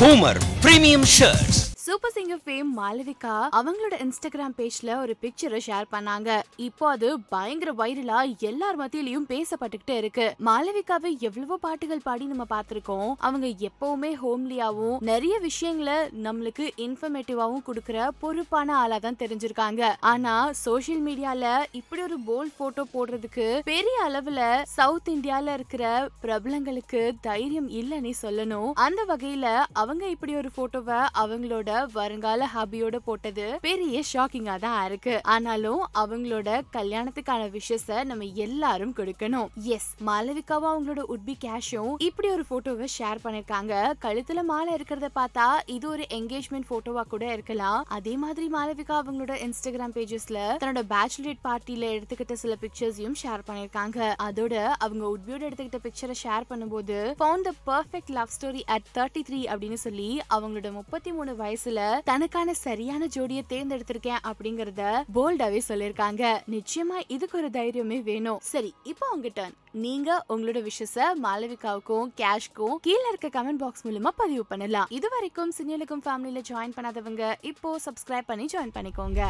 Homer premium shirts super singer fame Malavika அவங்களோட Instagram பேஜ்ல ஒரு பிக்சரை ஷேர் பண்ணாங்க. இப்போ அது பயங்கர வைரலா எல்லார் மத்தியிலயும் பேசப்பட்டுக்கிட்டே இருக்கு. மாலவிகாவை எவ்வளவோ பாட்டுகள் பாடி நம்ம பார்த்திருக்கோம். அவங்க எப்பவுமே ஹோம்லியாவும் நிறைய விஷயங்களை நம்மளுக்கு இன்ஃபர்மேட்டிவாவும் கொடுக்கற பொறுப்பான ஆளா தான் தெரிஞ்சிருக்காங்க. ஆனா சோஷியல் மீடியால இப்படி ஒரு போல்ட் போட்டோ போடுறதுக்கு பெரிய அளவுல சவுத் இந்தியால இருக்கிற பிரபலங்களுக்கு தைரியம் இல்லைன்னு சொல்லணும். அந்த வகையில அவங்க இப்படி ஒரு போட்டோவை அவங்களோட வருங்கால ஹாபியோட போட்டது பெரிய ஷாக்கிங்கா தான் இருக்கு. ஆனாலும் அவங்களோட கல்யாணத்துக்கான விஷஸ நம்ம எல்லாரும் கொடுக்கணும். எஸ் மாலவிகாவும் அவங்களோட உட்பி கேஷும் இப்படி ஒரு போட்டோவை ஷேர் பண்ணிருக்காங்க. கழுத்துல மாலை இருக்கிறத பார்த்தா இது ஒரு என்கேஜ்மெண்ட் போட்டோவா கூட இருக்கலாம். அதே மாதிரி மாலவிகா அவங்களோட இன்ஸ்டாகிராம் பேஜஸ்ல தன்னோட பேச்சுலரேட் பார்ட்டியில எடுத்துக்கிட்ட சில பிக்சர்ஸையும் ஷேர் பண்ணிருக்காங்க. அதோட அவங்க உட்பியோட எடுத்துக்கிட்ட பிக்சரை ஷேர் பண்ணும்போது found the perfect love story at thirty three அப்படின்னு சொல்லி அவங்களோட முப்பத்தி மூணு வயசு வயசுல தனக்கான சரியான ஜோடியை தேர்ந்தெடுத்திருக்கேன் அப்படிங்கறத போல்டாவே சொல்லிருக்காங்க. நிச்சயமா இதுக்கு ஒரு தைரியமே வேணும். சரி இப்போ உங்க டர்ன் நீங்க உங்களோட விஷஸ மாலவிகாவுக்கும் கேஷ்க்கும் கீழே இருக்க கமெண்ட் பாக்ஸ் மூலமா பதிவு பண்ணலாம். இது வரைக்கும் சினியலுக்கும் ஃபேமிலியில ஜாயின் பண்ணாதவங்க இப்போ சப்ஸ்கிரைப் பண்ணி ஜாயின் பண்ணிக்கோங்க.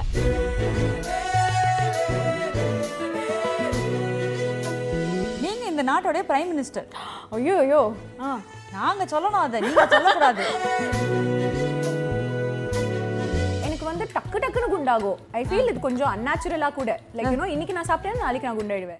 நீங்க இந்த நாட்டோட பிரைம் மினிஸ்டர் ஐயோ ஐயோ. ஆ நாங்க சொல்லணும் அதை. நீங்க சொல்லக்கூடாது. டக்கு டக்குன்னு குண்டாகும். ஐ ஃபீல் இது கொஞ்சம் அன்நேச்சுரலா கூட. லைக் யூனோ இன்னைக்கு நான் சாப்பிட்டேன் நாளைக்கு நான் குண்டாயிடுவேன்.